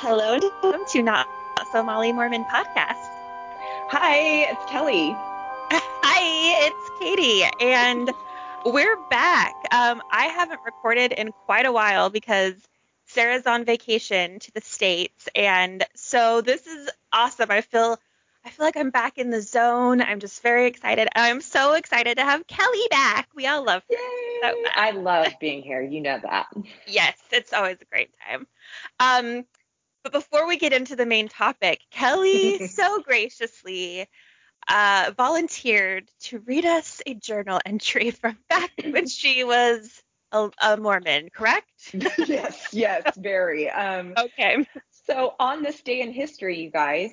Hello and welcome to Not So Molly Mormon podcast. Hi, it's Kelly. Hi, it's Katie, and we're back. Um, I haven't recorded in quite a while because Sarah's on vacation to the states, and so this is awesome. I feel I feel like I'm back in the zone. I'm just very excited. I'm so excited to have Kelly back. We all love her. So I love being here. You know that. yes, it's always a great time. Um, but before we get into the main topic, Kelly so graciously uh, volunteered to read us a journal entry from back when she was a, a Mormon, correct? yes, yes, very. Um, okay. So on this day in history, you guys,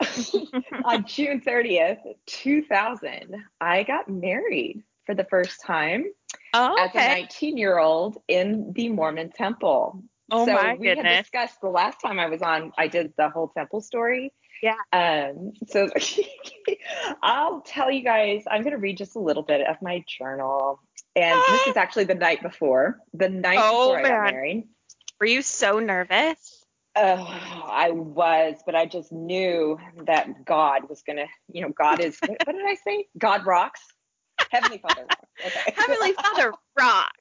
on June 30th, 2000, I got married for the first time oh, okay. as a 19 year old in the Mormon temple. Oh so my we goodness. had discussed the last time I was on, I did the whole temple story. Yeah. Um, so I'll tell you guys, I'm going to read just a little bit of my journal. And this is actually the night before, the night oh, before man. I got married. Were you so nervous? Oh, I was, but I just knew that God was going to, you know, God is, what, what did I say? God rocks. Heavenly Father rocks. Okay. Heavenly Father rocks.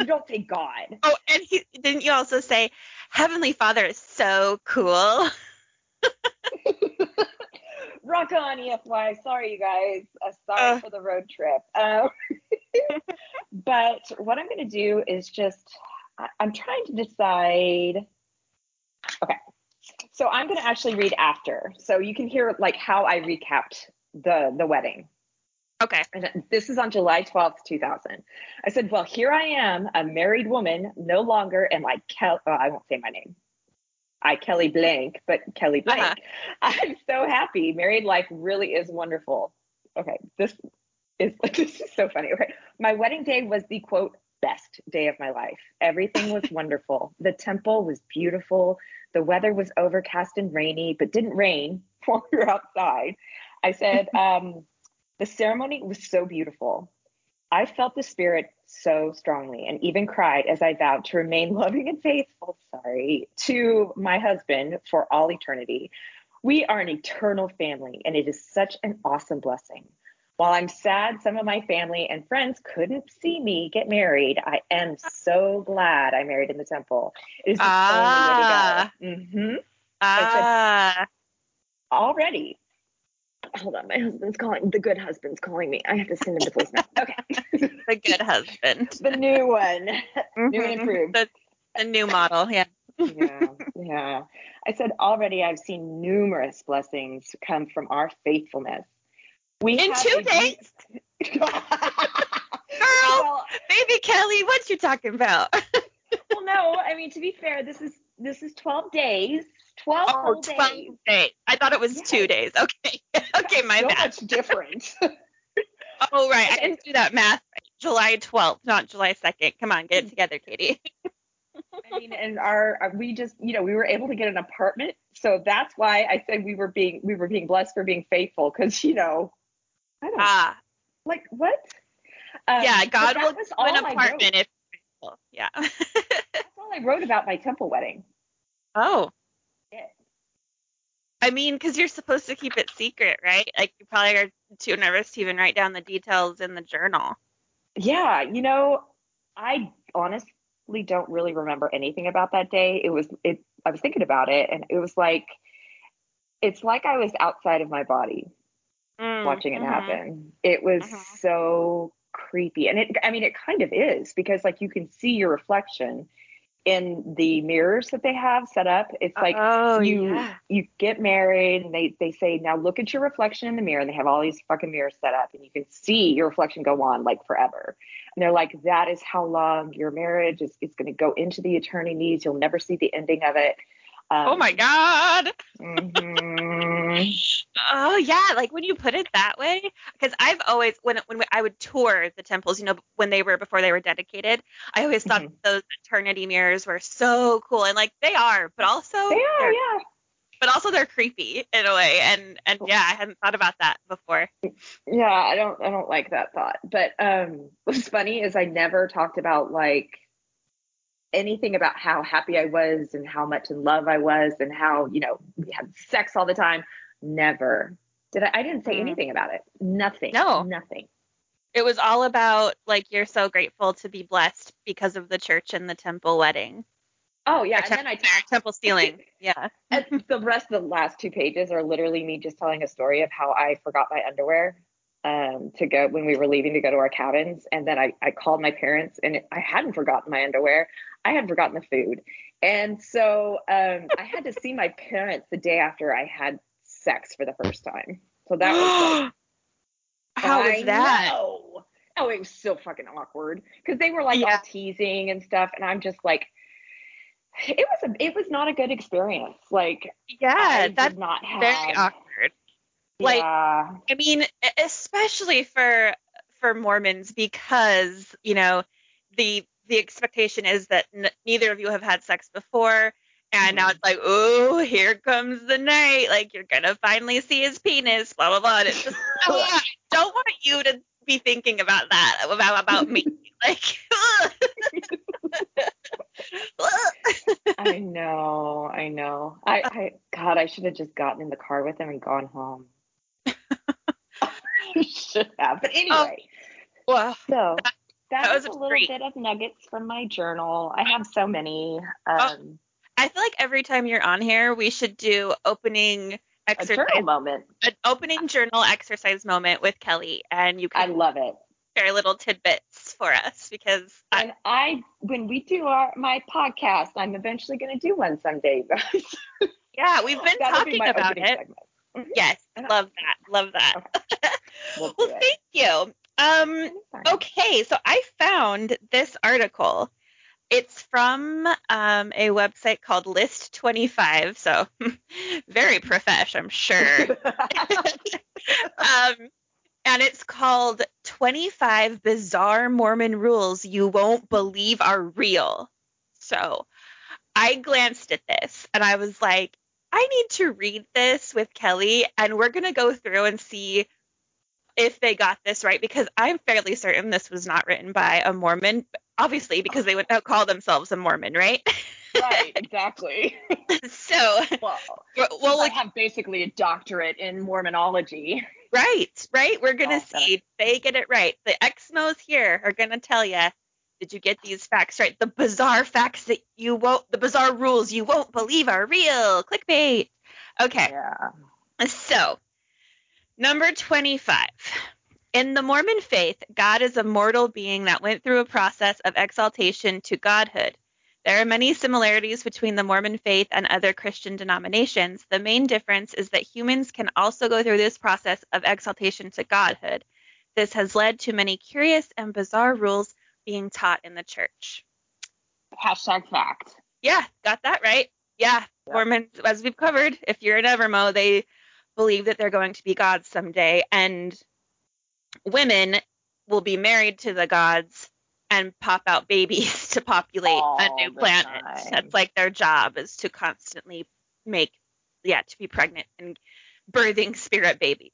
You don't say God. Oh, and he, didn't you also say Heavenly Father is so cool? Rock on, EFY. Sorry, you guys. Uh, sorry uh. for the road trip. Um, but what I'm going to do is just, I, I'm trying to decide. Okay. So I'm going to actually read after. So you can hear like how I recapped the the wedding. Okay. And this is on July 12th, 2000. I said, Well, here I am, a married woman, no longer am I Kel. Oh, I won't say my name. I Kelly Blank, but Kelly Blank. Uh-huh. I'm so happy. Married life really is wonderful. Okay. This is this is so funny. Okay. My wedding day was the quote best day of my life. Everything was wonderful. The temple was beautiful. The weather was overcast and rainy, but didn't rain while we were outside. I said, um, the ceremony was so beautiful. I felt the spirit so strongly and even cried as I vowed to remain loving and faithful, sorry, to my husband for all eternity. We are an eternal family, and it is such an awesome blessing. While I'm sad some of my family and friends couldn't see me get married, I am so glad I married in the temple. It is the ah. only way to go. Mm-hmm. Ah. Already, hold on, my husband's calling. The good husband's calling me. I have to send him the voicemail. Okay. the good husband. the new one. Mm-hmm. New and improved. The, the new model, yeah. yeah, yeah. I said already I've seen numerous blessings come from our faithfulness. We in two days. Girl, well, baby Kelly, what you talking about? well, no, I mean to be fair, this is this is 12 days 12 oh, whole 12 days. days. I thought it was yes. two days. Okay. okay, my so bad. much different. oh, right. I didn't do that math. July 12th, not July 2nd. Come on, get it together, Katie. I mean, and our we just you know we were able to get an apartment, so that's why I said we were being we were being blessed for being faithful because you know I don't ah like what um, yeah God will give an apartment if faithful yeah that's all I wrote about my temple wedding oh yeah. I mean, because you're supposed to keep it secret, right? Like you probably are too nervous to even write down the details in the journal. Yeah, you know, I honestly don't really remember anything about that day. It was it I was thinking about it and it was like it's like I was outside of my body mm, watching it mm-hmm. happen. It was mm-hmm. so creepy. And it I mean it kind of is because like you can see your reflection in the mirrors that they have set up. It's like oh, you yeah. you get married and they they say now look at your reflection in the mirror. And they have all these fucking mirrors set up and you can see your reflection go on like forever. And they're like that is how long your marriage is it's going to go into the eternities you'll never see the ending of it um, oh my god mm-hmm. oh yeah like when you put it that way because i've always when when i would tour the temples you know when they were before they were dedicated i always thought Mhm. those eternity mirrors were so cool and like they are but also they're- yeah but also they're creepy in a way and and yeah i hadn't thought about that before yeah i don't i don't like that thought but um what's funny is i never talked about like anything about how happy I was and how much in love I was and how, you know, we had sex all the time. Never did I. I didn't say mm. anything about it. Nothing. No. Nothing. It was all about like you're so grateful to be blessed because of the church and the temple wedding. Oh yeah, and then I temple sealing. Yeah. and the rest of the last two pages are literally me just telling a story of how I forgot my underwear um, to go when we were leaving to go to our cabins, and then I I called my parents and it, I hadn't forgotten my underwear. I had forgotten the food, and so um, I had to see my parents the day after I had sex for the first time. So that was like, how was that? Know. Oh, it was so fucking awkward because they were like yeah. all teasing and stuff, and I'm just like, it was a, it was not a good experience. Like, yeah, that's not have, very awkward. Like, yeah. I mean, especially for for Mormons because you know the the expectation is that n- neither of you have had sex before and now mm-hmm. it's like, oh, here comes the night. Like you're gonna finally see his penis, blah blah blah. And it's just, oh, I don't want you to be thinking about that about about me. Like, I know, I know. I, I, God, I should have just gotten in the car with him and gone home. should have, but anyway. Um, well, so that, that, that was, was, a little treat. bit of nuggets from my journal. I have so many. Oh, um, I feel like every time you're on here, we should do opening exercise moment, an opening journal exercise moment with Kelly, and you can. I love it. Share little tidbits for us because. And I, I when we do our my podcast, I'm eventually going to do one someday, guys. yeah, we've been talking be about it. Mm-hmm. Yes, love that, love that. Okay. We'll, well thank you. Um, okay, so I found this article it's from um, a website called List 25, so very profesh, I'm sure. um, and it's called 25 Bizarre Mormon Rules You Won't Believe Are Real. So I glanced at this and I was like, I need to read this with Kelly, and we're going to go through and see if they got this right because I'm fairly certain this was not written by a Mormon, obviously because they would not call themselves a Mormon, right? right, exactly. so, well, well, I have basically a doctorate in Mormonology. Right, right. We're gonna oh, see. They get it right. The Exmos here are gonna tell you. Did you get these facts right? The bizarre facts that you won't, the bizarre rules you won't believe are real. Clickbait. Okay. Yeah. So Number 25. In the Mormon faith, God is a mortal being that went through a process of exaltation to godhood. There are many similarities between the Mormon faith and other Christian denominations. The main difference is that humans can also go through this process of exaltation to godhood. This has led to many curious and bizarre rules being taught in the church. Hashtag fact. Yeah, got that right. Yeah, yep. Mormons, as we've covered, if you're an Evermo, they believe that they're going to be gods someday, and women will be married to the gods and pop out babies to populate All a new planet. Time. That's like their job is to constantly make, yeah, to be pregnant and birthing spirit babies.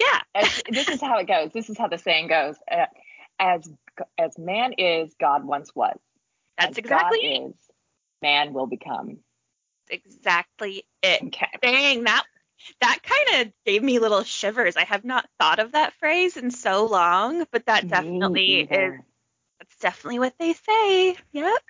Yeah. As, this is how it goes. This is how the saying goes. Uh, as as man is, God once was. That's as exactly God it. Is, man will become. Exactly it. Okay. Dang, that that kind of gave me little shivers. I have not thought of that phrase in so long, but that definitely is that's definitely what they say. Yep.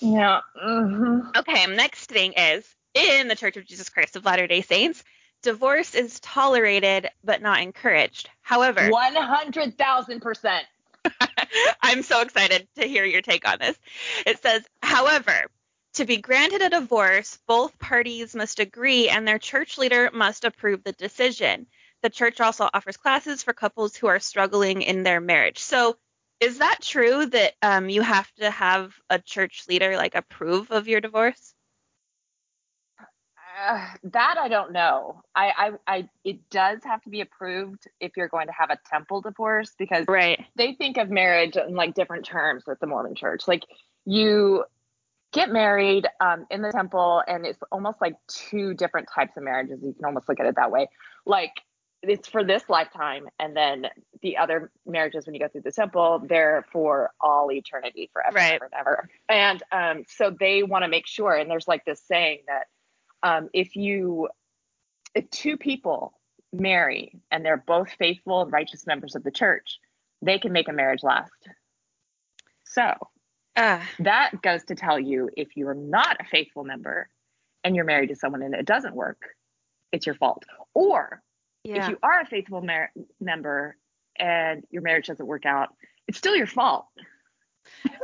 Yeah. Mm-hmm. Okay, next thing is in the Church of Jesus Christ of Latter-day Saints, divorce is tolerated but not encouraged. However, 100,000%. I'm so excited to hear your take on this. It says, however, to be granted a divorce, both parties must agree and their church leader must approve the decision. The church also offers classes for couples who are struggling in their marriage. So, is that true that um, you have to have a church leader like approve of your divorce? Uh, that I don't know. I, I, I, it does have to be approved if you're going to have a temple divorce because right. they think of marriage in like different terms with the Mormon Church. Like you get married um, in the temple and it's almost like two different types of marriages you can almost look at it that way like it's for this lifetime, and then the other marriages when you go through the temple, they're for all eternity, forever, Right. and ever. And um, so they want to make sure. And there's like this saying that um, if you if two people marry and they're both faithful and righteous members of the church, they can make a marriage last. So Ah, that goes to tell you if you're not a faithful member and you're married to someone and it doesn't work, it's your fault. Or if you are a faithful mar- member and your marriage doesn't work out, it's still your fault.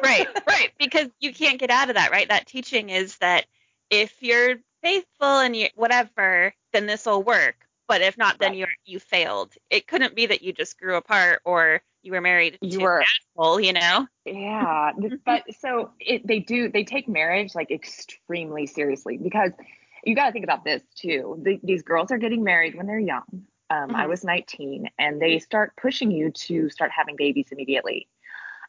right, right. Because you can't get out of that, right? That teaching is that if you're faithful and you whatever, then this will work. But if not, then Right. you're you failed. It couldn't be that you just grew apart or you were married You to were- asshole, you know? Yeah, but so it, they do they take marriage like extremely seriously because you got to think about this too. The, these girls are getting married when they're young. Um, I Mhm. was 19, and they start pushing you to start having babies immediately.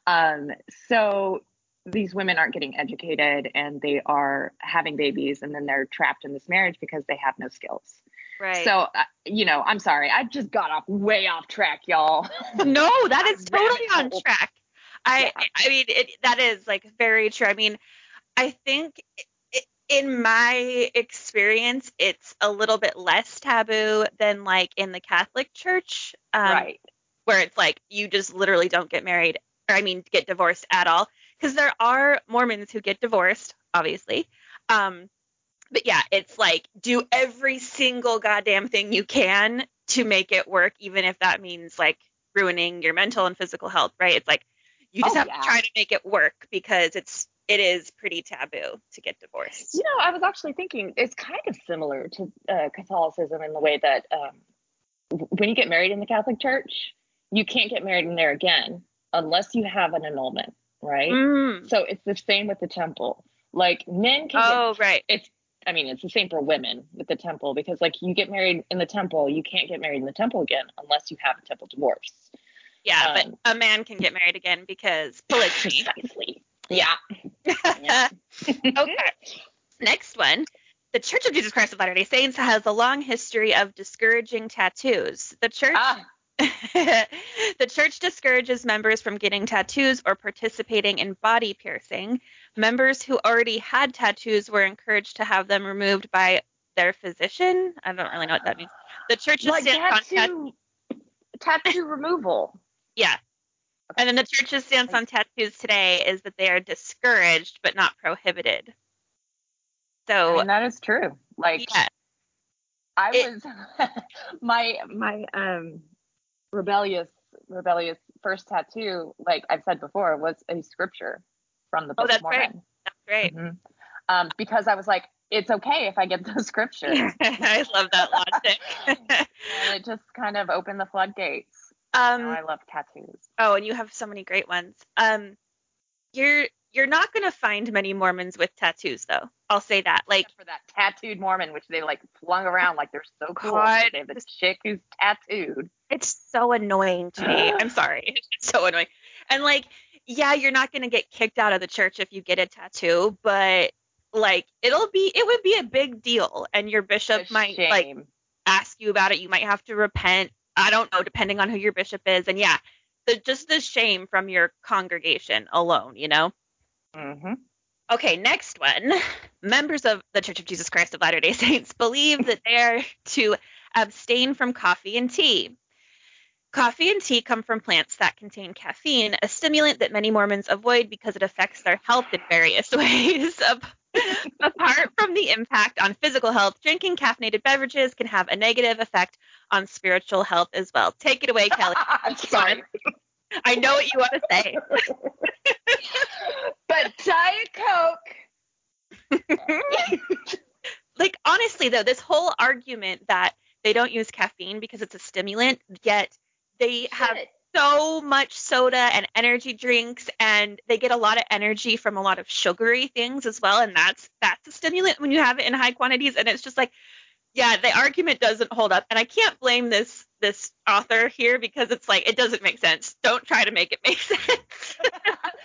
Um, so these women aren't getting educated, and they are having babies, and then they're trapped in this marriage because they have no skills. Right. So uh, you know, I'm sorry, I just got off way off track, y'all. no, that is totally on track. I Yeah. I mean it, that is like very true. I mean, I think i- in my experience, it's a little bit less taboo than like in the Catholic Church, um, right. where it's like you just literally don't get married, or I mean, get divorced at all. Because there are Mormons who get divorced, obviously. Um, but yeah, it's like do every single goddamn thing you can to make it work, even if that means like ruining your mental and physical health, right? It's like you just Oh, have yeah. to try to make it work because it's it is pretty taboo to get divorced. You know, I was actually thinking it's kind of similar to uh, Catholicism in the way that um, when you get married in the Catholic Church, you can't get married in there again unless you have an annulment, right? Mm. So it's the same with the temple. Like men can Oh, right. it's, I mean, it's the same for women with the temple because like you get married in the temple, you can't get married in the temple again unless you have a temple divorce. Yeah, Um, but a man can get married again because polygamy. Precisely. Yeah. okay. Next one. The Church of Jesus Christ of Latter-day Saints has a long history of discouraging tattoos. The church Ah, the church discourages members from getting tattoos or participating in body piercing. Members who already had tattoos were encouraged to have them removed by their physician. I don't really know what that means. The church's like stance on tat- tattoo, tattoo removal. yeah. And then the church's stance on tattoos today is that they are discouraged but not prohibited. So and that is true. Like yeah, I It- was my my um rebellious rebellious first tattoo, like I've said before, was a scripture from the Oh, Book that's of Mormon. right. that's great. Mhm. Um, because I was like, it's okay if I get the scripture. I love that logic. and it just kind of opened the floodgates. um, I love tattoos. oh, and you have so many great ones. Um, you're you're not gonna find many Mormons with tattoos, though. I'll say that. Like, Except for that tattooed Mormon, which they like flung around like they're so cool. God. They have the chick who's tattooed. it's so annoying to me. I'm sorry, it's so annoying. And like, yeah, you're not gonna get kicked out of the church if you get a tattoo, but like, it'll be it would be a big deal, and your bishop might like ask you about it. You might have to repent. I don't know, depending on who your bishop is. And yeah, the just the shame from your congregation alone, you know. hmm Okay, next one. Members of the Church of Jesus Christ of Latter-day Saints believe that they are to abstain from coffee and tea. Coffee and tea come from plants that contain caffeine, a stimulant that many Mormons avoid because it affects their health in various ways. Apart from the impact on physical health, drinking caffeinated beverages can have a negative effect on spiritual health as well. Take it away, Kelly. I'm sorry. I know what you want to say. but Diet Coke. like honestly though this whole argument that they don't use caffeine because it's a stimulant yet they have so much soda and energy drinks and they get a lot of energy from a lot of sugary things as well and that's that's a stimulant when you have it in high quantities and it's just like yeah the argument doesn't hold up and i can't blame this this author here because it's like it doesn't make sense don't try to make it make sense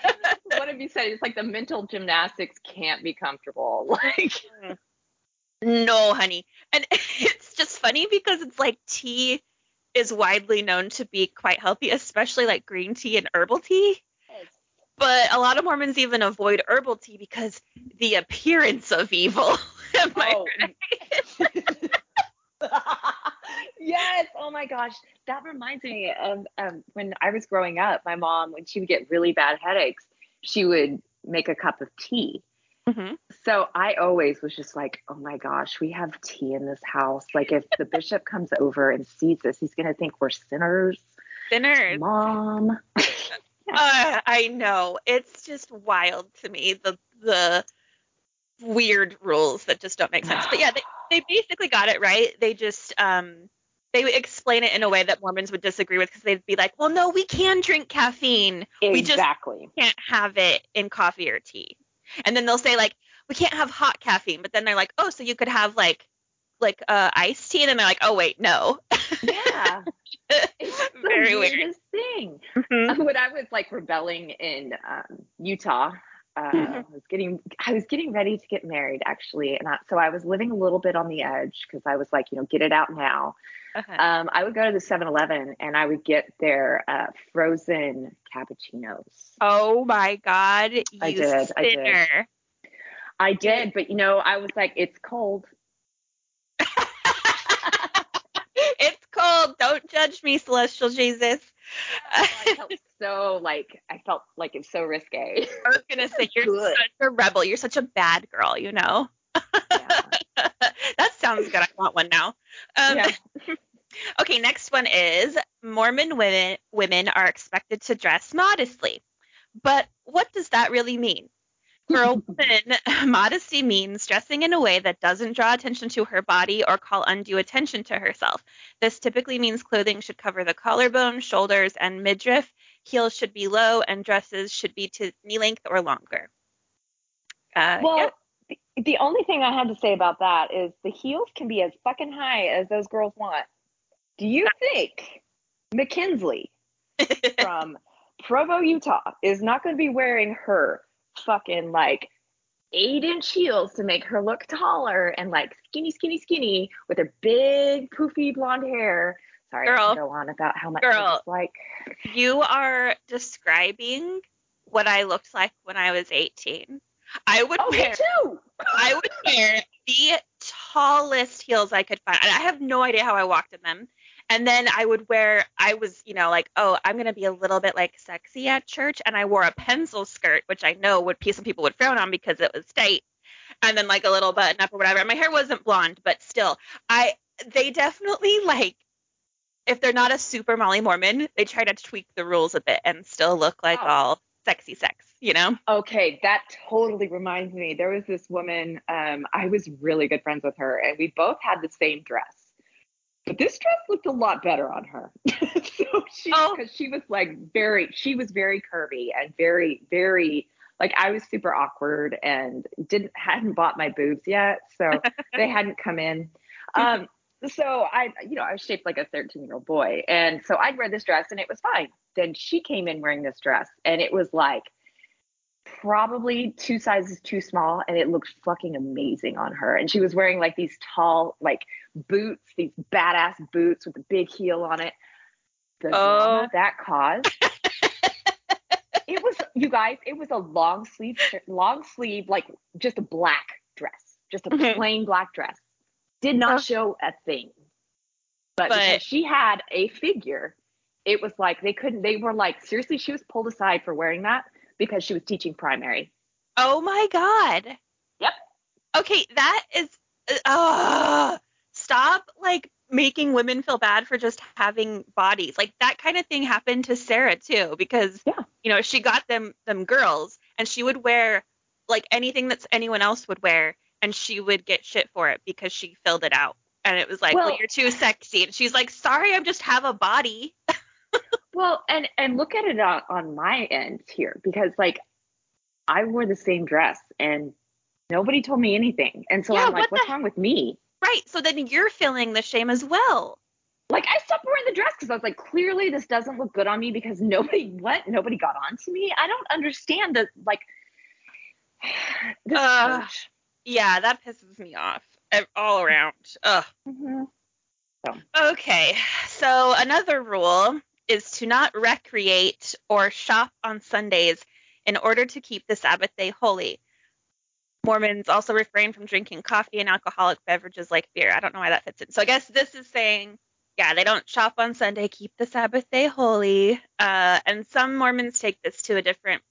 what have you said? It's like the mental gymnastics can't be comfortable. Like mm. No, honey. And it's just funny because it's like tea is widely known to be quite healthy, especially like green tea and herbal tea. But a lot of Mormons even avoid herbal tea because the appearance of evil. Am I Oh. right? yes. Oh my gosh. That reminds me of um, when I was growing up, my mom, when she would get really bad headaches, she would make a cup of tea. Mhm. So I always was just like, oh my gosh, we have tea in this house. Like if the bishop comes over and sees this, he's going to think we're sinners. Sinners. Mom. Uh, I know. It's just wild to me the the weird rules that just don't make sense. But yeah, they, they basically got it right. They just um they would explain it in a way that Mormons would disagree with because they'd be like, "Well, no, we can drink caffeine. We just can't have it in coffee or tea." And then they'll say like, "We can't have hot caffeine." But then they're like, "Oh, so you could have like like uh iced tea?" And then they're like, "Oh, wait, no." Yeah. It's the Very weird. weirdest thing. Mhm. when I was like rebelling in um, Utah, uh, Mhm. I was getting I was getting ready to get married actually, and I, so I was living a little bit on the edge because I was like, you know, get it out now. Uh-huh. Um, I would go to the 7-Eleven and I would get their uh, frozen cappuccinos. Oh my God, you I did, I did. I did, but you know, I was like, it's cold. it's cold. Don't judge me, celestial Jesus. I felt so like I felt like it's so risque. I was gonna say you're Good. such a rebel. You're such a bad girl. You know. Yeah. that sounds good. I want one now. Um, Yeah. Okay, next one is Mormon women women are expected to dress modestly. But what does that really mean? For a woman, modesty means dressing in a way that doesn't draw attention to her body or call undue attention to herself. This typically means clothing should cover the collarbone, shoulders, and midriff. Heels should be low, and dresses should be to knee length or longer. Uh, Well, yeah. the, the only thing I had to say about that is the heels can be as fucking high as those girls want. Do you think McKinsley from Provo, Utah is not going to be wearing her fucking like eight inch heels to make her look taller and like skinny, skinny, skinny with her big poofy blonde hair? Sorry, I Girl. can go on about how much I Girl. like. You are describing what I looked like when I was 18. I would Oh, me wear too. I would wear the tallest heels I could find. I have no idea how I walked in them. And then I would wear I was, you know, like, oh, I'm gonna be a little bit like sexy at church and I wore a pencil skirt, which I know would some people would frown on because it was tight. And then like a little button up or whatever. And my hair wasn't blonde, but still. I they definitely like if they're not a super Molly Mormon, they try to tweak the rules a bit and still look like Oh. all sexy sex, you know? Okay, that totally reminds me. There was this woman, um, I was really good friends with her, and we both had the same dress. But this dress looked a lot better on her. so she, Oh. because she was like very, she was very curvy and very, very, like I was super awkward and didn't hadn't bought my boobs yet, so they hadn't come in. Um, so I, you know, I was shaped like a 13 year old boy, and so I'd wear this dress and it was fine. Then she came in wearing this dress, and it was like probably two sizes too small and it looked fucking amazing on her and she was wearing like these tall like boots these badass boots with a big heel on it the Oh. that caused it was you guys it was a long sleeve long sleeve like just a black dress just a Mhm. plain black dress did not Oh. show a thing but, But- because she had a figure it was like they couldn't they were like seriously she was pulled aside for wearing that because she was teaching primary Oh my god. Yep. Okay, that is uh stop like making women feel bad for just having bodies. Like that kind of thing happened to Sarah too because Yeah. you know, she got them them girls and she would wear like anything that anyone else would wear and she would get shit for it because she filled it out. And it was like, well, Well- you're too sexy. And she's like, sorry, I just have a body. Well, and and look at it on, on my end here because like I wore the same dress and nobody told me anything. And so Yeah, I'm like, what what's the- wrong with me? Right. So then you're feeling the shame as well. Like I stopped wearing the dress because I was like, clearly this doesn't look good on me because nobody what? Nobody got on to me. I don't understand the like church. Yeah, that pisses me off all around. Ugh. Mhm. So Okay, so another rule is to not recreate or shop on Sundays in order to keep the Sabbath day holy. Mormons also refrain from drinking coffee and alcoholic beverages like beer. I don't know why that fits in. So I guess this is saying, yeah, they don't shop on Sunday, keep the Sabbath day holy. Uh, and some Mormons take this to a different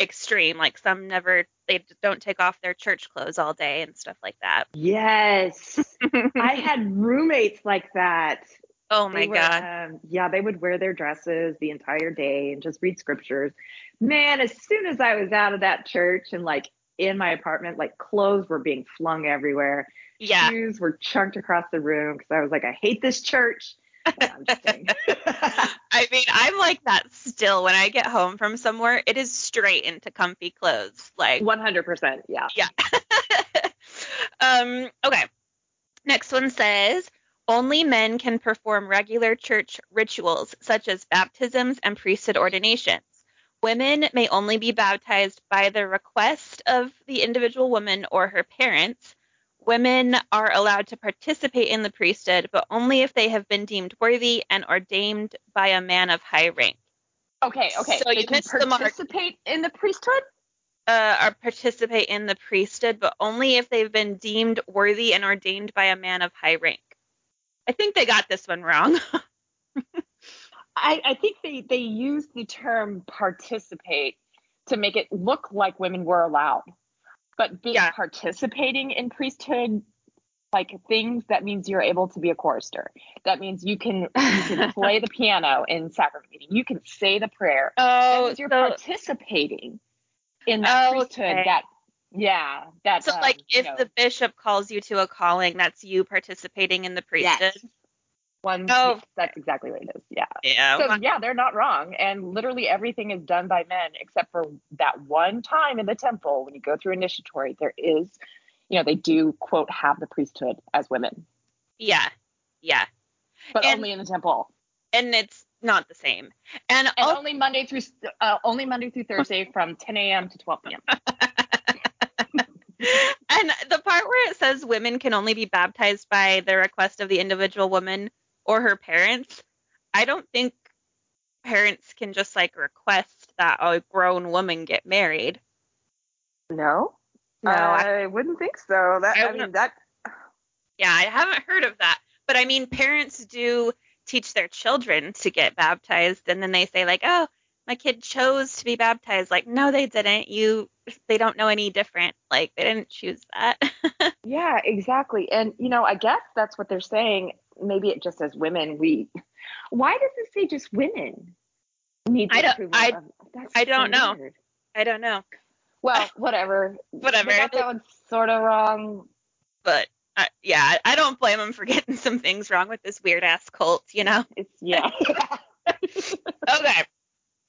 extreme. Like some never, they don't take off their church clothes all day and stuff like that. yes, I had roommates like that. Oh my were, God. um, yeah, they would wear their dresses the entire day and just read scriptures. Man, as soon as I was out of that church and like in my apartment, like clothes were being flung everywhere. Yeah. Shoes were chunked across the room because I was like, I hate this church. No, I'm just kidding. I mean, I'm like that still. When I get home from somewhere, it is straight into comfy clothes. Like, 100%. Yeah. yeah. um, okay. Next one says only men can perform regular church rituals such as baptisms and priesthood ordinations. Women may only be baptized by the request of the individual woman or her parents. Women are allowed to participate in the priesthood, but only if they have been deemed worthy and ordained by a man of high rank. Okay. Okay. So they you can missed the participate in the priesthood? Uh, or participate in the priesthood, but only if they've been deemed worthy and ordained by a man of high rank. I think they got this one wrong. I, I think they, they use the term participate to make it look like women were allowed. But being Yeah. participating in priesthood like things, that means you're able to be a chorister. That means you can you can play the piano in sacrament meeting. You can say the prayer. Oh, you're so, participating in that Oh, priesthood. okay. That yeah, that so um, like if know, the bishop calls you to a calling, that's you participating in the priesthood. yes, one Oh. that's exactly what it is. Yeah. Yeah. So yeah, they're not wrong, and literally everything is done by men except for that one time in the temple when you go through initiatory. There is, you know, they do quote have the priesthood as women, yeah. Yeah. but And- only in the temple, And it's not the same. And, and also, only Monday through uh, only Monday through Thursday from 10 a.m. to 12 p.m. and the part where it says women can only be baptized by the request of the individual woman or her parents, I don't think parents can just like request that a grown woman get married. No, No, I, I wouldn't think so. That I I, mean that yeah, I haven't heard of that. But I mean, parents do teach their children to get baptized, and then they say like, "Oh, my kid chose to be baptized." Like, no, they didn't. You, they don't know any different. Like, they didn't choose that. Yeah, exactly. And you know, I guess that's what they're saying. Maybe it just as women, we why does it say just women need the I don't- I- I don't so know. weird. I don't know. Well, whatever. Whatever. They got that one sort of wrong. but uh, yeah, I- I don't blame them for getting some things wrong with this weird ass cult, you know? It's yeah. Okay.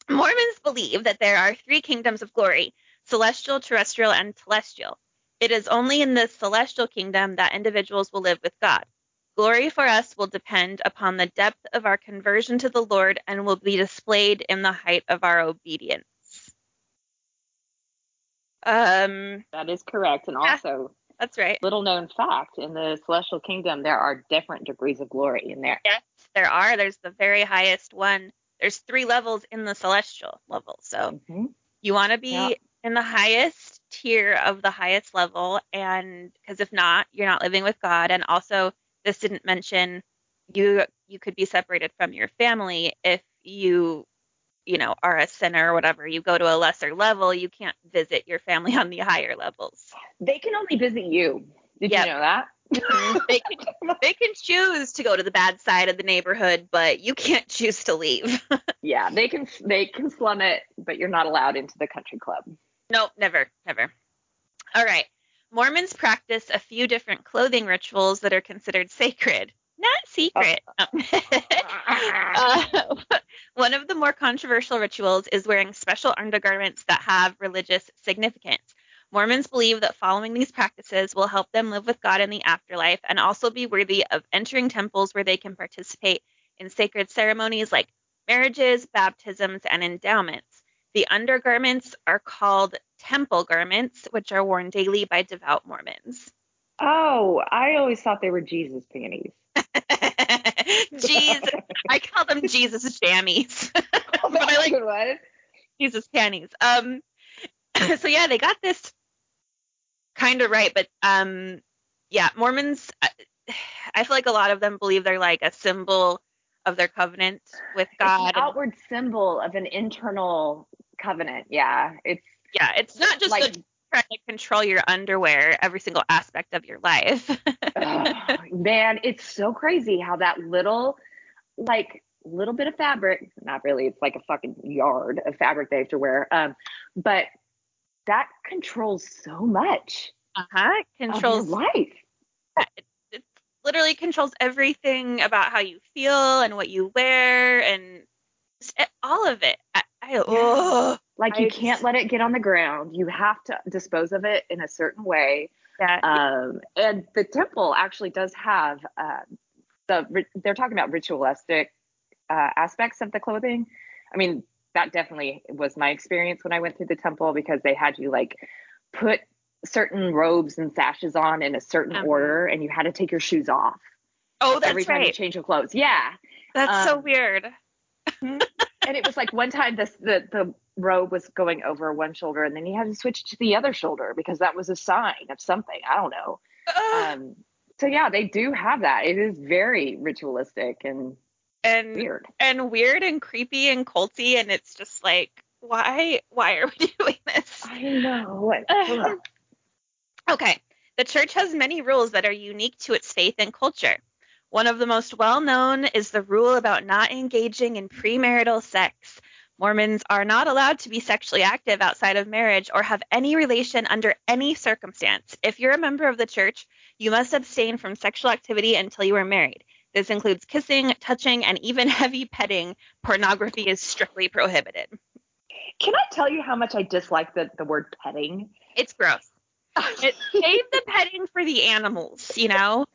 Mormons believe that there are three kingdoms of glory celestial, terrestrial, and telestial. It is only in the celestial kingdom that individuals will live with God. Glory for us will depend upon the depth of our conversion to the Lord and will be displayed in the height of our obedience. Um, that is correct. And Yeah. also, that's right. little known fact, in the celestial kingdom there are different degrees of glory in there. Yes, there are. There's the very highest one. There's three levels in the celestial level. So Mhm. you want to be Yeah. in the highest tier of the highest level, and because if not, you're not living with God. And also, this didn't mention you you could be separated from your family if you you know are a sinner or whatever. You go to a lesser level, you can't visit your family on the higher levels. They can only visit you. Did Yep. you know that? they can they can choose to go to the bad side of the neighborhood, but you can't choose to leave. yeah, they can they can slum it, but you're not allowed into the country club. Nope, never, never. All right. Mormons practice a few different clothing rituals that are considered sacred, not secret. Uh, one of the more controversial rituals is wearing special undergarments that have religious significance. Mormons believe that following these practices will help them live with God in the afterlife and also be worthy of entering temples where they can participate in sacred ceremonies like marriages, baptisms, and endowments. The undergarments are called temple garments, which are worn daily by devout Mormons. Oh, I always thought they were Jesus panties. Jesus, I call them Jesus jammies, Oh, but I like? Jesus panties. Um, so yeah, they got this kind of right, but um, yeah, Mormons. I, I feel like a lot of them believe they're like a symbol of their covenant with God. It's the outward symbol of an internal covenant. Yeah, it's yeah, it's not just like trying to control your underwear every single aspect of your life. oh, man, it's so crazy how that little, like little bit of fabric, not really, it's like a fucking yard of fabric they have to wear. Um, but that controls so much uh-huh. Controls of your life. it, it literally controls everything about how you feel and what you wear and all of it. I, I oh, Like you I can't let it get on the ground. You have to dispose of it in a certain way. yeah. Um, and the temple actually does have uh, the they're talking about ritualistic uh, aspects of the clothing. I mean, that definitely was my experience when I went through the temple because they had you like put certain robes and sashes on in a certain Uh-huh. order, and you had to take your shoes off oh, that's every time you change your clothes. Yeah, That's so um, weird. and it was like one time this the the robe was going over one shoulder, and then you had to switch to the other shoulder because that was a sign of something. I don't know. Ugh. Um, so yeah, they do have that. It is very ritualistic and and weird. and weird and creepy and culty, and it's just like, why why are we doing this? I know. Okay. The church has many rules that are unique to its faith and culture. One of the most well known is the rule about not engaging in premarital sex. Mormons are not allowed to be sexually active outside of marriage or have any relation under any circumstance. If you're a member of the church, you must abstain from sexual activity until you are married. This includes kissing, touching, and even heavy petting. Pornography is strictly prohibited. Can I tell you how much I dislike the, the word petting? It's gross. It, save the petting for the animals, you know?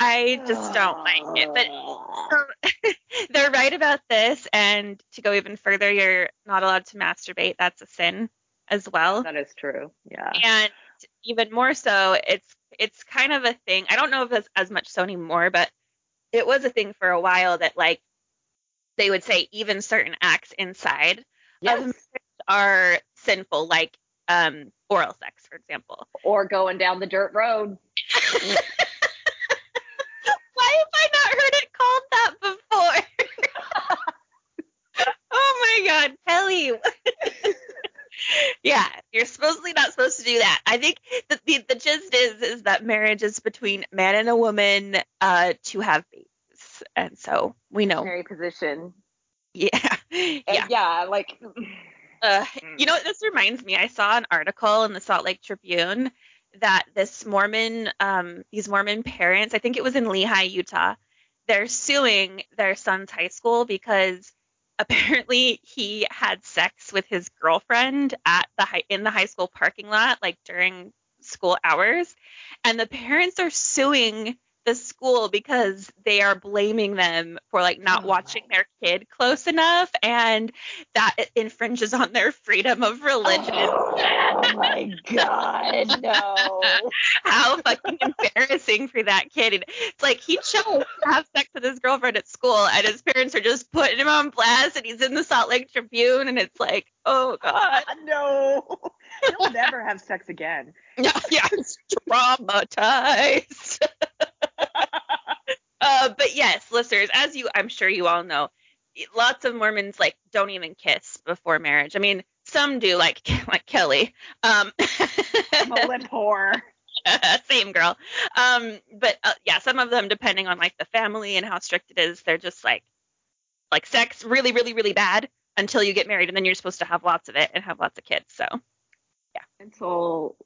I just don't like it. But they're right about this. And to go even further, you're not allowed to masturbate. That's a sin as well. that is true. Yeah. And even more so, it's it's kind of a thing. I don't know if it's as much so anymore, but it was a thing for a while that like they would say even certain acts inside Yes. are sinful, like um, oral sex, for example. Or going down the dirt road. Why have I not heard it called that before? oh my god, Kelly. yeah, you're supposedly not supposed to do that. I think the, the the gist is is that marriage is between man and a woman uh to have babies. And so we know. Primary position. Yeah. And Yeah. yeah, like Uh, you know, this reminds me. I saw an article in the Salt Lake Tribune that this Mormon, um, these Mormon parents, I think it was in Lehi, Utah, they're suing their son's high school because apparently he had sex with his girlfriend at the high, in the high school parking lot, like during school hours, and the parents are suing the school because they are blaming them for like not Oh. watching their kid close enough and that infringes on their freedom of religion. Oh my god, no. How fucking embarrassing for that kid. And it's like he chose to have sex with his girlfriend at school and his parents are just putting him on blast and he's in the Salt Lake Tribune and it's like, oh god. no. He'll never have sex again. Yeah, yeah, traumatized. uh, but yes, listeners, as you, I'm sure you all know, lots of Mormons like don't even kiss before marriage. I mean, some do, like like Kelly. Um, I'm a lip whore. same girl. Um, but uh, yeah, some of them, depending on like the family and how strict it is, they're just like like sex really, really, really bad until you get married, and then you're supposed to have lots of it and have lots of kids. So yeah. like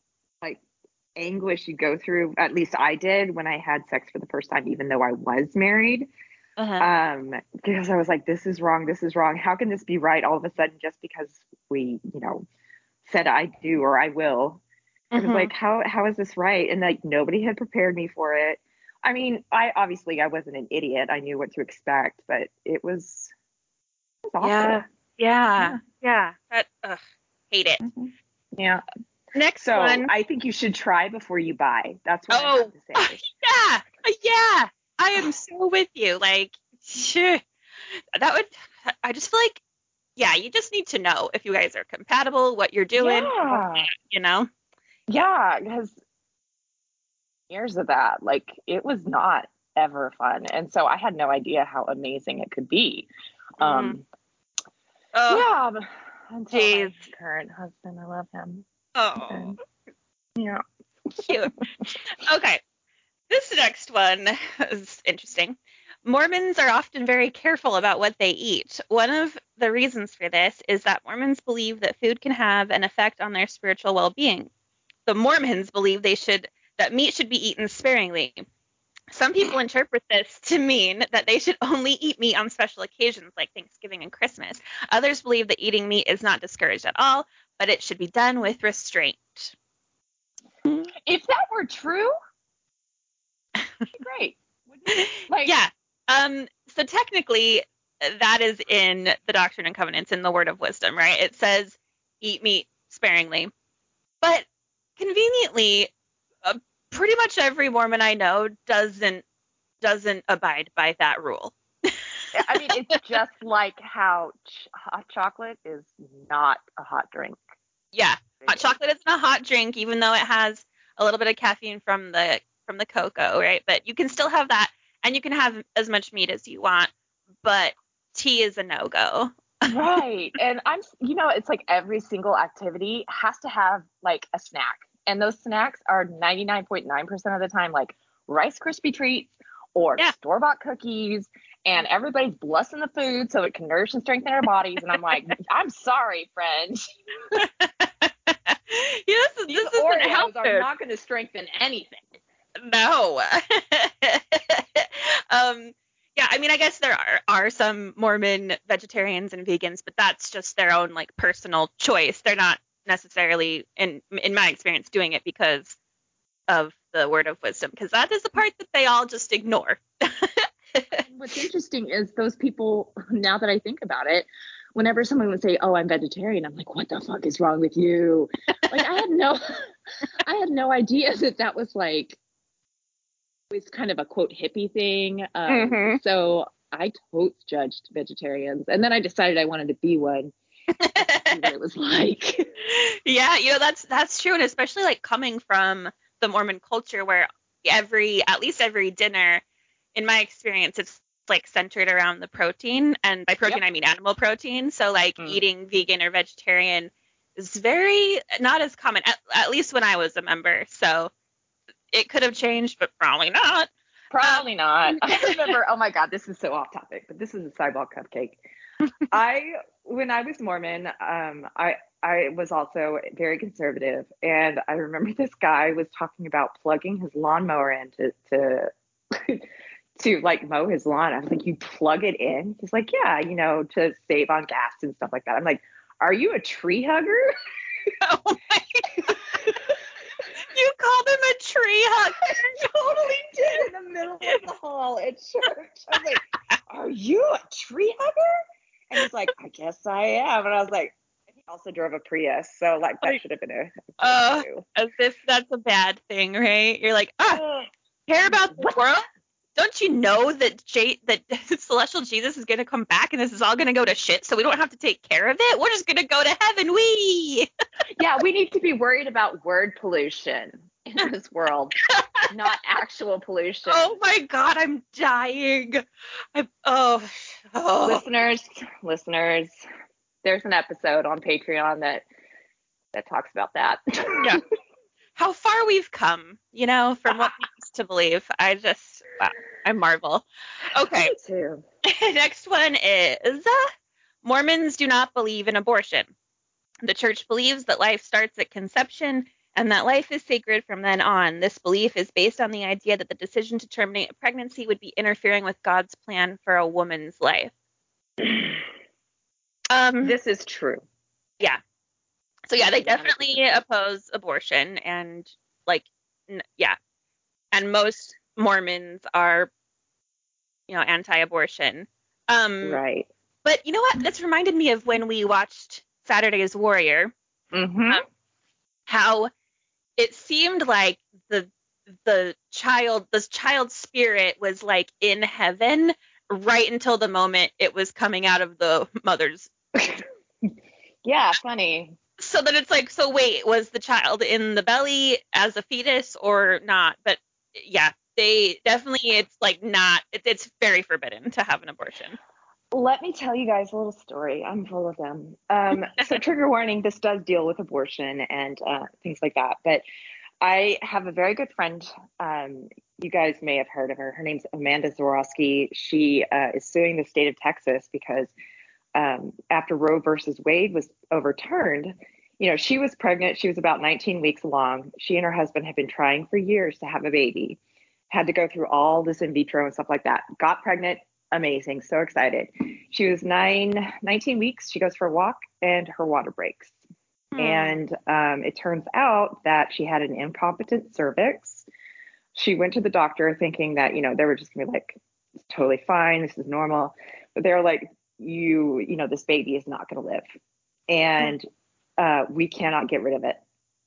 anguish you go through at least i did when i had sex for the first time even though i was married uh-huh. um because i was like this is wrong this is wrong how can this be right all of a sudden just because we you know said i do or i will it was Mhm. like how how is this right and like nobody had prepared me for it i mean i obviously i wasn't an idiot i knew what to expect but it was, it was awful. Yeah. Yeah, yeah. That ugh, hate it. Mhm. yeah Next so one. i think you should try before you buy that's what i Oh. have to say yeah, yeah. I am so with you. Like, that would. I just feel like, yeah, you just need to know if you guys are compatible, what you're doing. Yeah. You know. Yeah, because years of that, like it was not ever fun, and so I had no idea how amazing it could be. Um, Oh, yeah, until my current husband, I love him. Oh, And, yeah. cute. Okay. This next one is interesting. Mormons are often very careful about what they eat. One of the reasons for this is that Mormons believe that food can have an effect on their spiritual well-being. The Mormons believe they should that meat should be eaten sparingly. Some people interpret this to mean that they should only eat meat on special occasions like Thanksgiving and Christmas. Others believe that eating meat is not discouraged at all, but it should be done with restraint. If that were true, great. Like, yeah. Um, so technically, that is in the Doctrine and Covenants in the Word of Wisdom, right? It says, eat meat sparingly. But conveniently, uh, pretty much every Mormon I know doesn't doesn't abide by that rule. I mean, it's just like how ch- hot chocolate is not a hot drink. Yeah, hot chocolate isn't a hot drink, even though it has a little bit of caffeine from the from the cocoa, right? But you can still have that, and you can have as much meat as you want. But tea is a no go. right. And I'm, you know, it's like every single activity has to have like a snack. And those snacks are 99.9% of the time like Rice Krispie treats or Yeah. store bought cookies. And everybody's blessing the food so it can nourish and strengthen our bodies. And I'm like, I'm sorry, friends. yeah, this is These this isn't Oreos health are not going to strengthen anything. No. um, yeah, I mean, I guess there are, are some Mormon vegetarians and vegans, but that's just their own like personal choice. They're not necessarily, in in my experience, doing it because of the word of wisdom, because that is the part that they all just ignore. What's interesting is those people, now that I think about it, whenever someone would say, Oh, I'm vegetarian, I'm like, What the fuck is wrong with you? like, I had no, I had no idea that that was like, was kind of a quote hippie thing. Um, Mhm. So I totes judged vegetarians. And then I decided I wanted to be one, what it was like. yeah, you know that's that's true, and especially like coming from the Mormon culture where every at least every dinner, in my experience, it's like centered around the protein, and by protein Yep. I mean animal protein. So like Mm. eating vegan or vegetarian is very not as common, at, at least when I was a member. So it could have changed, but probably not. Probably not. I remember, oh my God, this is so off topic, but this is a sidewalk cupcake. I, when I was Mormon, um, I, I was also very conservative. And I remember this guy was talking about plugging his lawnmower in to, to, like mow his lawn. I was like, you plug it in? He's like, yeah, you know, to save on gas and stuff like that. I'm like, are you a tree hugger? Oh my you called him a tree hugger. I totally did in the middle of the hall at church. I was like, Are you a tree hugger? And he's like, I guess I am. And I was like, he also drove a Prius. So like that should have been a Uh. As if that's a bad thing, right? You're like, ah, Ugh. care about the What? world? Don't you know that J- that celestial Jesus is going to come back and this is all going to go to shit, so we don't have to take care of it? We're just going to go to heaven. We. yeah, we need to be worried about word pollution in this world, not actual pollution. Oh my God, I'm dying. I oh oh. Listeners, listeners, there's an episode on Patreon that that talks about that. Yeah. How far we've come, you know, from what we to believe. I just wow, I marvel. Okay. Me too. Next one is Mormons do not believe in abortion. The church believes that life starts at conception and that life is sacred from then on. This belief is based on the idea that the decision to terminate a pregnancy would be interfering with God's plan for a woman's life. Um, This is true. Yeah. So yeah, they definitely oppose abortion and like n- yeah. And most Mormons are you know anti-abortion. Um Right. But you know what? That's reminded me of when we watched Saturday's Warrior, Mm-hmm. how it seemed like the the child the child spirit was like in heaven right until the moment it was coming out of the mother's yeah funny so then it's like so wait was the child in the belly as a fetus or not but yeah they definitely it's like not it, it's very forbidden to have an abortion let me tell you guys a little story. I'm full of them. Um, so, trigger warning this does deal with abortion and uh, things like that. But I have a very good friend. Um, you guys may have heard of her. Her name's Amanda Zurawski. She uh, is suing the state of Texas because um, after Roe versus Wade was overturned, you know, she was pregnant. She was about 19 weeks along. She and her husband had been trying for years to have a baby, had to go through all this in vitro and stuff like that. Got pregnant, amazing, so excited. She was nine, 19 weeks. She goes for a walk and her water breaks. Hmm. And um, it turns out that she had an incompetent cervix. She went to the doctor thinking that, you know, they were just gonna be like, it's totally fine, this is normal. But they're like, you, you know, this baby is not gonna live. And uh, we cannot get rid of it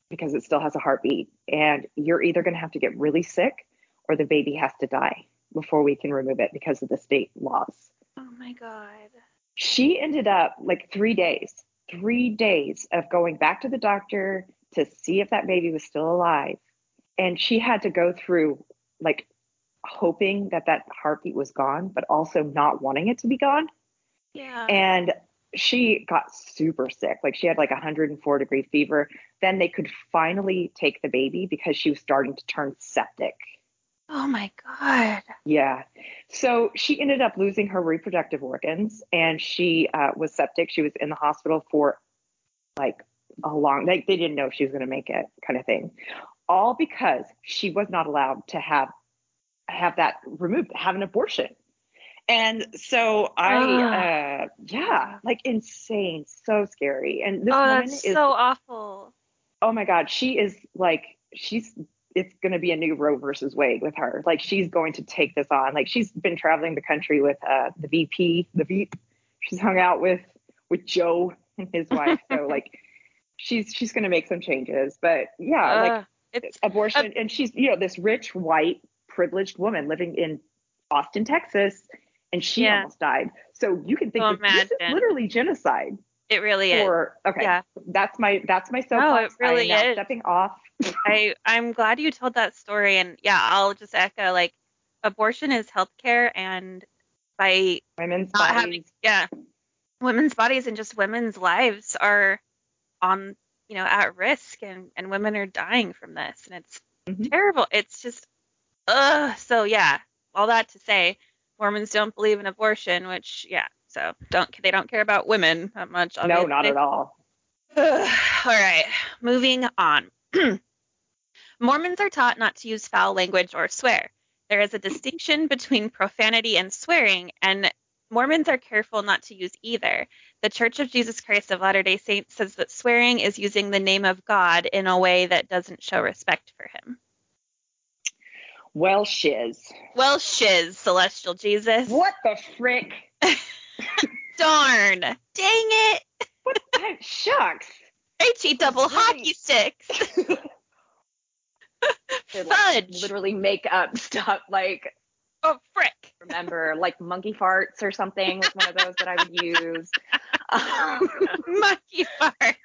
because it still has a heartbeat. And you're either gonna have to get really sick or the baby has to die before we can remove it because of the state laws. Oh my God. She ended up like three days, three days of going back to the doctor to see if that baby was still alive. And she had to go through like hoping that that heartbeat was gone, but also not wanting it to be gone. Yeah. And she got super sick. Like she had like 104 degree fever. Then they could finally take the baby because she was starting to turn septic. Oh my God. Yeah. So she ended up losing her reproductive organs and she uh, was septic. She was in the hospital for like a long, like they didn't know if she was going to make it kind of thing. All because she was not allowed to have have that removed, have an abortion. And so I, uh, yeah, like insane, so scary. And this oh, woman that's is so awful. Oh my God, she is like she's it's going to be a new Roe versus Wade with her. Like she's going to take this on. Like she's been traveling the country with uh, the VP, the Veep. She's hung out with with Joe and his wife. so like she's she's going to make some changes. But yeah, uh, like it's abortion, uh, and she's you know this rich white privileged woman living in Austin, Texas, and she yeah. almost died. So you can think so this, is literally genocide. It really or, is. Okay. Yeah. That's my that's my soapbox. No, it really is. stepping off. I I'm glad you told that story, and yeah, I'll just echo like abortion is healthcare, and by women's bodies, having, yeah, women's bodies and just women's lives are on you know at risk, and and women are dying from this, and it's mm-hmm. terrible. It's just, ugh. So yeah, all that to say, Mormons don't believe in abortion, which yeah, so don't they don't care about women that much. Obviously. No, not at all. all right, moving on. Mormons are taught not to use foul language or swear. There is a distinction between profanity and swearing, and Mormons are careful not to use either. The Church of Jesus Christ of Latter day Saints says that swearing is using the name of God in a way that doesn't show respect for him. Well, shiz. Well, shiz, Celestial Jesus. What the frick? Darn. Dang it. What? Shucks. HE double hockey sticks. Fudge. Like, literally make up stuff like. Oh, frick. Remember, like monkey farts or something was one of those that I would use. Um, monkey fart.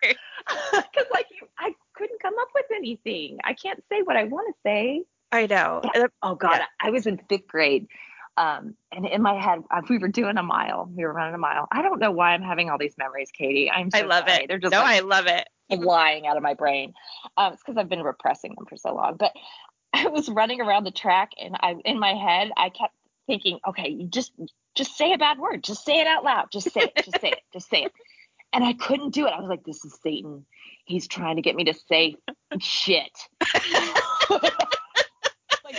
Because, like, I couldn't come up with anything. I can't say what I want to say. I know. oh, God. Yeah. I was in fifth grade um, and in my head, uh, we were doing a mile. We were running a mile. I don't know why I'm having all these memories, Katie. I'm so I love sorry. it. They're just no, like I love it. Flying out of my brain. Um, it's because I've been repressing them for so long. But I was running around the track, and I, in my head, I kept thinking, okay, you just, just say a bad word. Just say it out loud. Just say it. Just say it. Just say it. And I couldn't do it. I was like, this is Satan. He's trying to get me to say shit.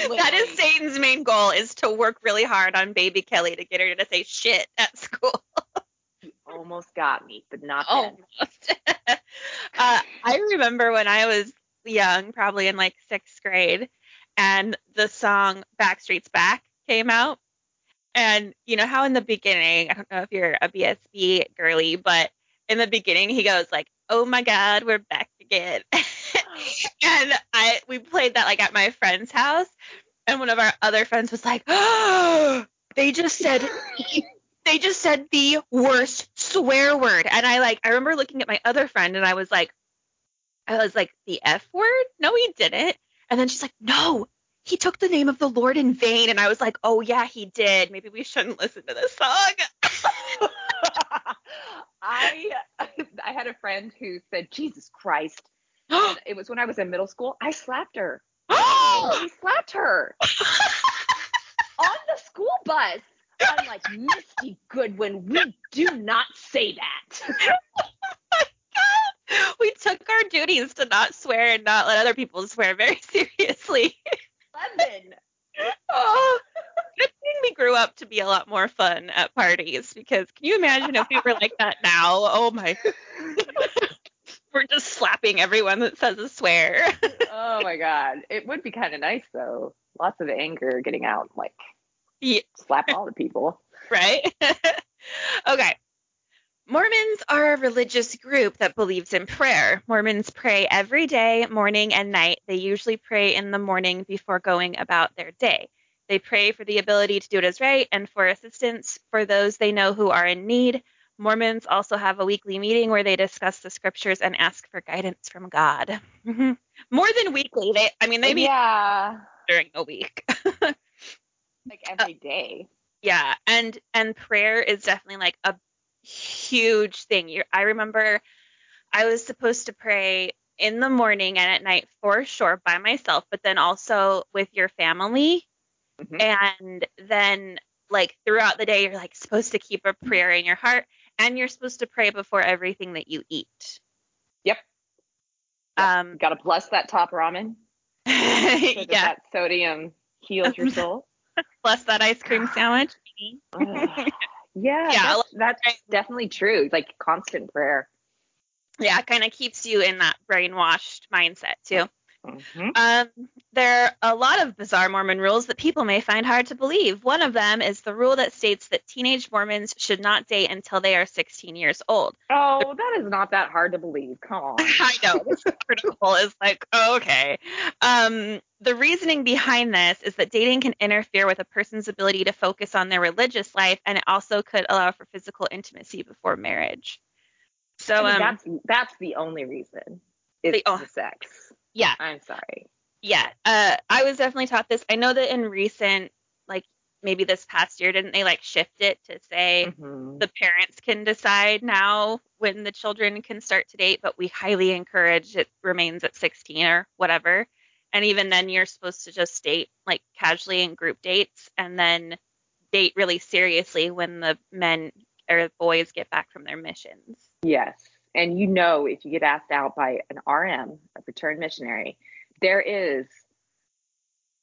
That is Satan's main goal is to work really hard on baby Kelly to get her to say shit at school. almost got me, but not almost. uh, I remember when I was young, probably in like sixth grade, and the song Backstreet's Back came out. And you know how in the beginning, I don't know if you're a BSB girly, but in the beginning he goes like, "Oh my God, we're back again," and I we played that like at my friend's house, and one of our other friends was like, "Oh, they just said." They just said the worst swear word. And I like I remember looking at my other friend and I was like I was like, the F word? No, he didn't. And then she's like, no, he took the name of the Lord in vain. And I was like, oh, yeah, he did. Maybe we shouldn't listen to this song. I I had a friend who said, Jesus Christ. it was when I was in middle school. I slapped her. I slapped her on the school bus. I'm like, Misty Goodwin, we do not say that. we took our duties to not swear and not let other people swear very seriously. Eleven. oh, good thing we grew up to be a lot more fun at parties because can you imagine if we were like that now? Oh my. we're just slapping everyone that says a swear. oh my god. It would be kind of nice though. Lots of anger getting out, like yeah. slap all the people. Right? okay. Mormons are a religious group that believes in prayer. Mormons pray every day, morning and night. They usually pray in the morning before going about their day. They pray for the ability to do what is right and for assistance for those they know who are in need. Mormons also have a weekly meeting where they discuss the scriptures and ask for guidance from God. More than weekly. They I mean they meet yeah. during a week. like every day. Yeah, and and prayer is definitely like a huge thing. You, I remember I was supposed to pray in the morning and at night for sure by myself, but then also with your family. Mm-hmm. And then like throughout the day, you're like supposed to keep a prayer in your heart and you're supposed to pray before everything that you eat. Yep. Um, got to bless that top ramen. so yeah. That sodium heals your soul. bless that ice cream sandwich. Yeah, yeah, that's, that's definitely true. Like constant prayer. Yeah, it kind of keeps you in that brainwashed mindset too. Mm-hmm. Um, there are a lot of bizarre Mormon rules that people may find hard to believe. One of them is the rule that states that teenage Mormons should not date until they are 16 years old. Oh, that is not that hard to believe. Come on. I know. This critical is like, okay. Um, the reasoning behind this is that dating can interfere with a person's ability to focus on their religious life, and it also could allow for physical intimacy before marriage. So I mean, um, that's that's the only reason. It's the, oh, the sex. Yeah. I'm sorry. Yeah. Uh, I was definitely taught this. I know that in recent, like maybe this past year, didn't they like shift it to say mm-hmm. the parents can decide now when the children can start to date, but we highly encourage it remains at 16 or whatever. And even then, you're supposed to just date like casually in group dates and then date really seriously when the men or boys get back from their missions. Yes and you know if you get asked out by an RM, a return missionary, there is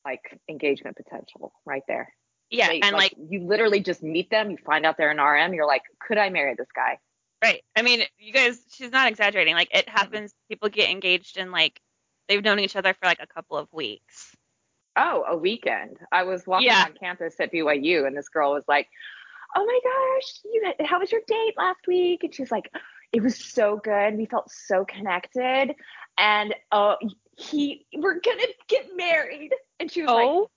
like engagement potential right there. Yeah, they, and like, like, you literally just meet them, you find out they're an RM, you're like, could I marry this guy? Right. I mean, you guys, she's not exaggerating. Like it mm-hmm. happens. Mm-hmm. People get engaged in like they've known each other for like a couple of weeks. Oh, a weekend. I was walking yeah. on campus at BYU, and this girl was like, "Oh my gosh, you, how was your date last week?" And she's like, it was so good. We felt so connected. And uh, he, we're gonna get married. And she was oh. like,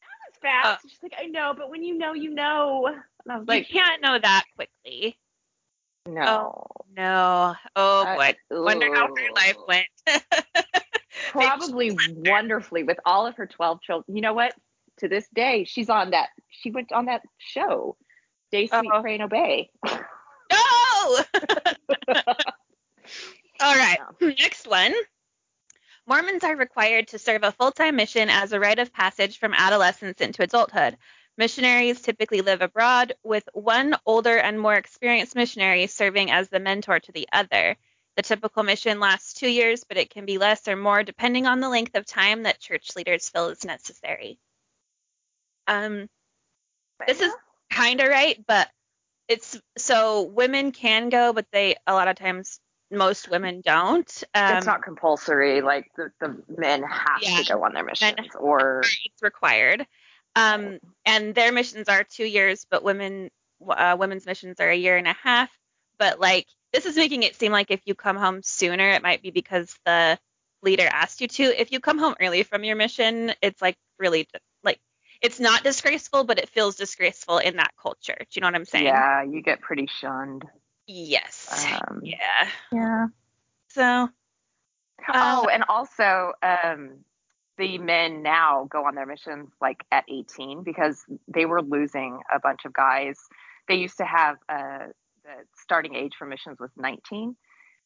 that was fast. Uh, She's like, I know, but when you know, you know. And I was like, you can't know that quickly. No. Oh, no. Oh uh, boy. Wonder how her life went. Probably wonderfully with all of her 12 children. You know what? To this day, she's on that. She went on that show, Stay Sweet, uh Pray and Obey. All right. Next one. Mormons are required to serve a full time mission as a rite of passage from adolescence into adulthood. Missionaries typically live abroad, with one older and more experienced missionary serving as the mentor to the other. The typical mission lasts two years, but it can be less or more depending on the length of time that church leaders feel is necessary. Um, this is kind of right, but it's so women can go, but they a lot of times most women don't. Um, it's not compulsory. Like the, the men have yeah, to go on their missions, or it's required. Um, and their missions are two years, but women uh, women's missions are a year and a half. But like this is making it seem like if you come home sooner, it might be because the leader asked you to. If you come home early from your mission, it's like really it's not disgraceful, but it feels disgraceful in that culture. Do you know what I'm saying? Yeah, you get pretty shunned. Yes. Um, yeah. Yeah. So. Uh, oh, and also, um, the men now go on their missions like at 18 because they were losing a bunch of guys. They used to have uh, the starting age for missions was 19.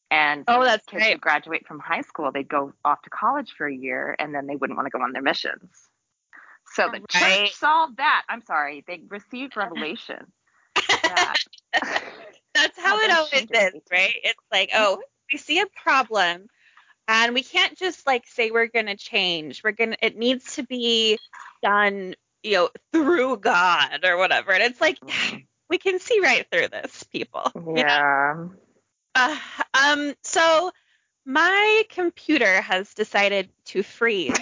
And oh, that's kids great. would graduate from high school, they'd go off to college for a year, and then they wouldn't want to go on their missions. So the Right. church solved that. I'm sorry, they received revelation. that- That's how Oh, it always is, right? It's like, oh, we see a problem and we can't just like say we're going to change. We're going to it needs to be done, you know, through God or whatever. And it's like we can see right through this, people. you know? yeah. Uh, um so my computer has decided to freeze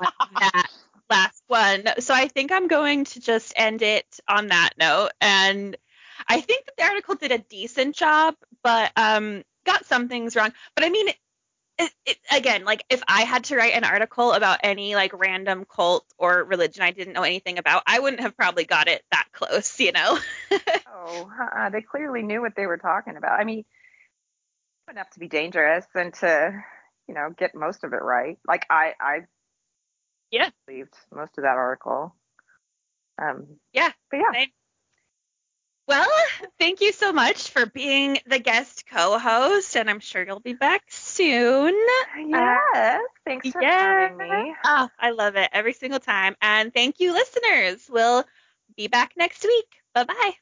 that last one. So I think I'm going to just end it on that note. And I think that the article did a decent job, but um, got some things wrong. But I mean, it, it, again, like if I had to write an article about any like random cult or religion I didn't know anything about, I wouldn't have probably got it that close, you know? Oh, uh, they clearly knew what they were talking about. I mean, enough to be dangerous and to, you know, get most of it right. Like I, I Yeah. believed most of that article. Um, Yeah. but yeah. Well, thank you so much for being the guest co-host, and I'm sure you'll be back soon. yes. Thanks for yeah. having me. Oh, I love it every single time. And thank you, listeners. We'll be back next week. Bye bye.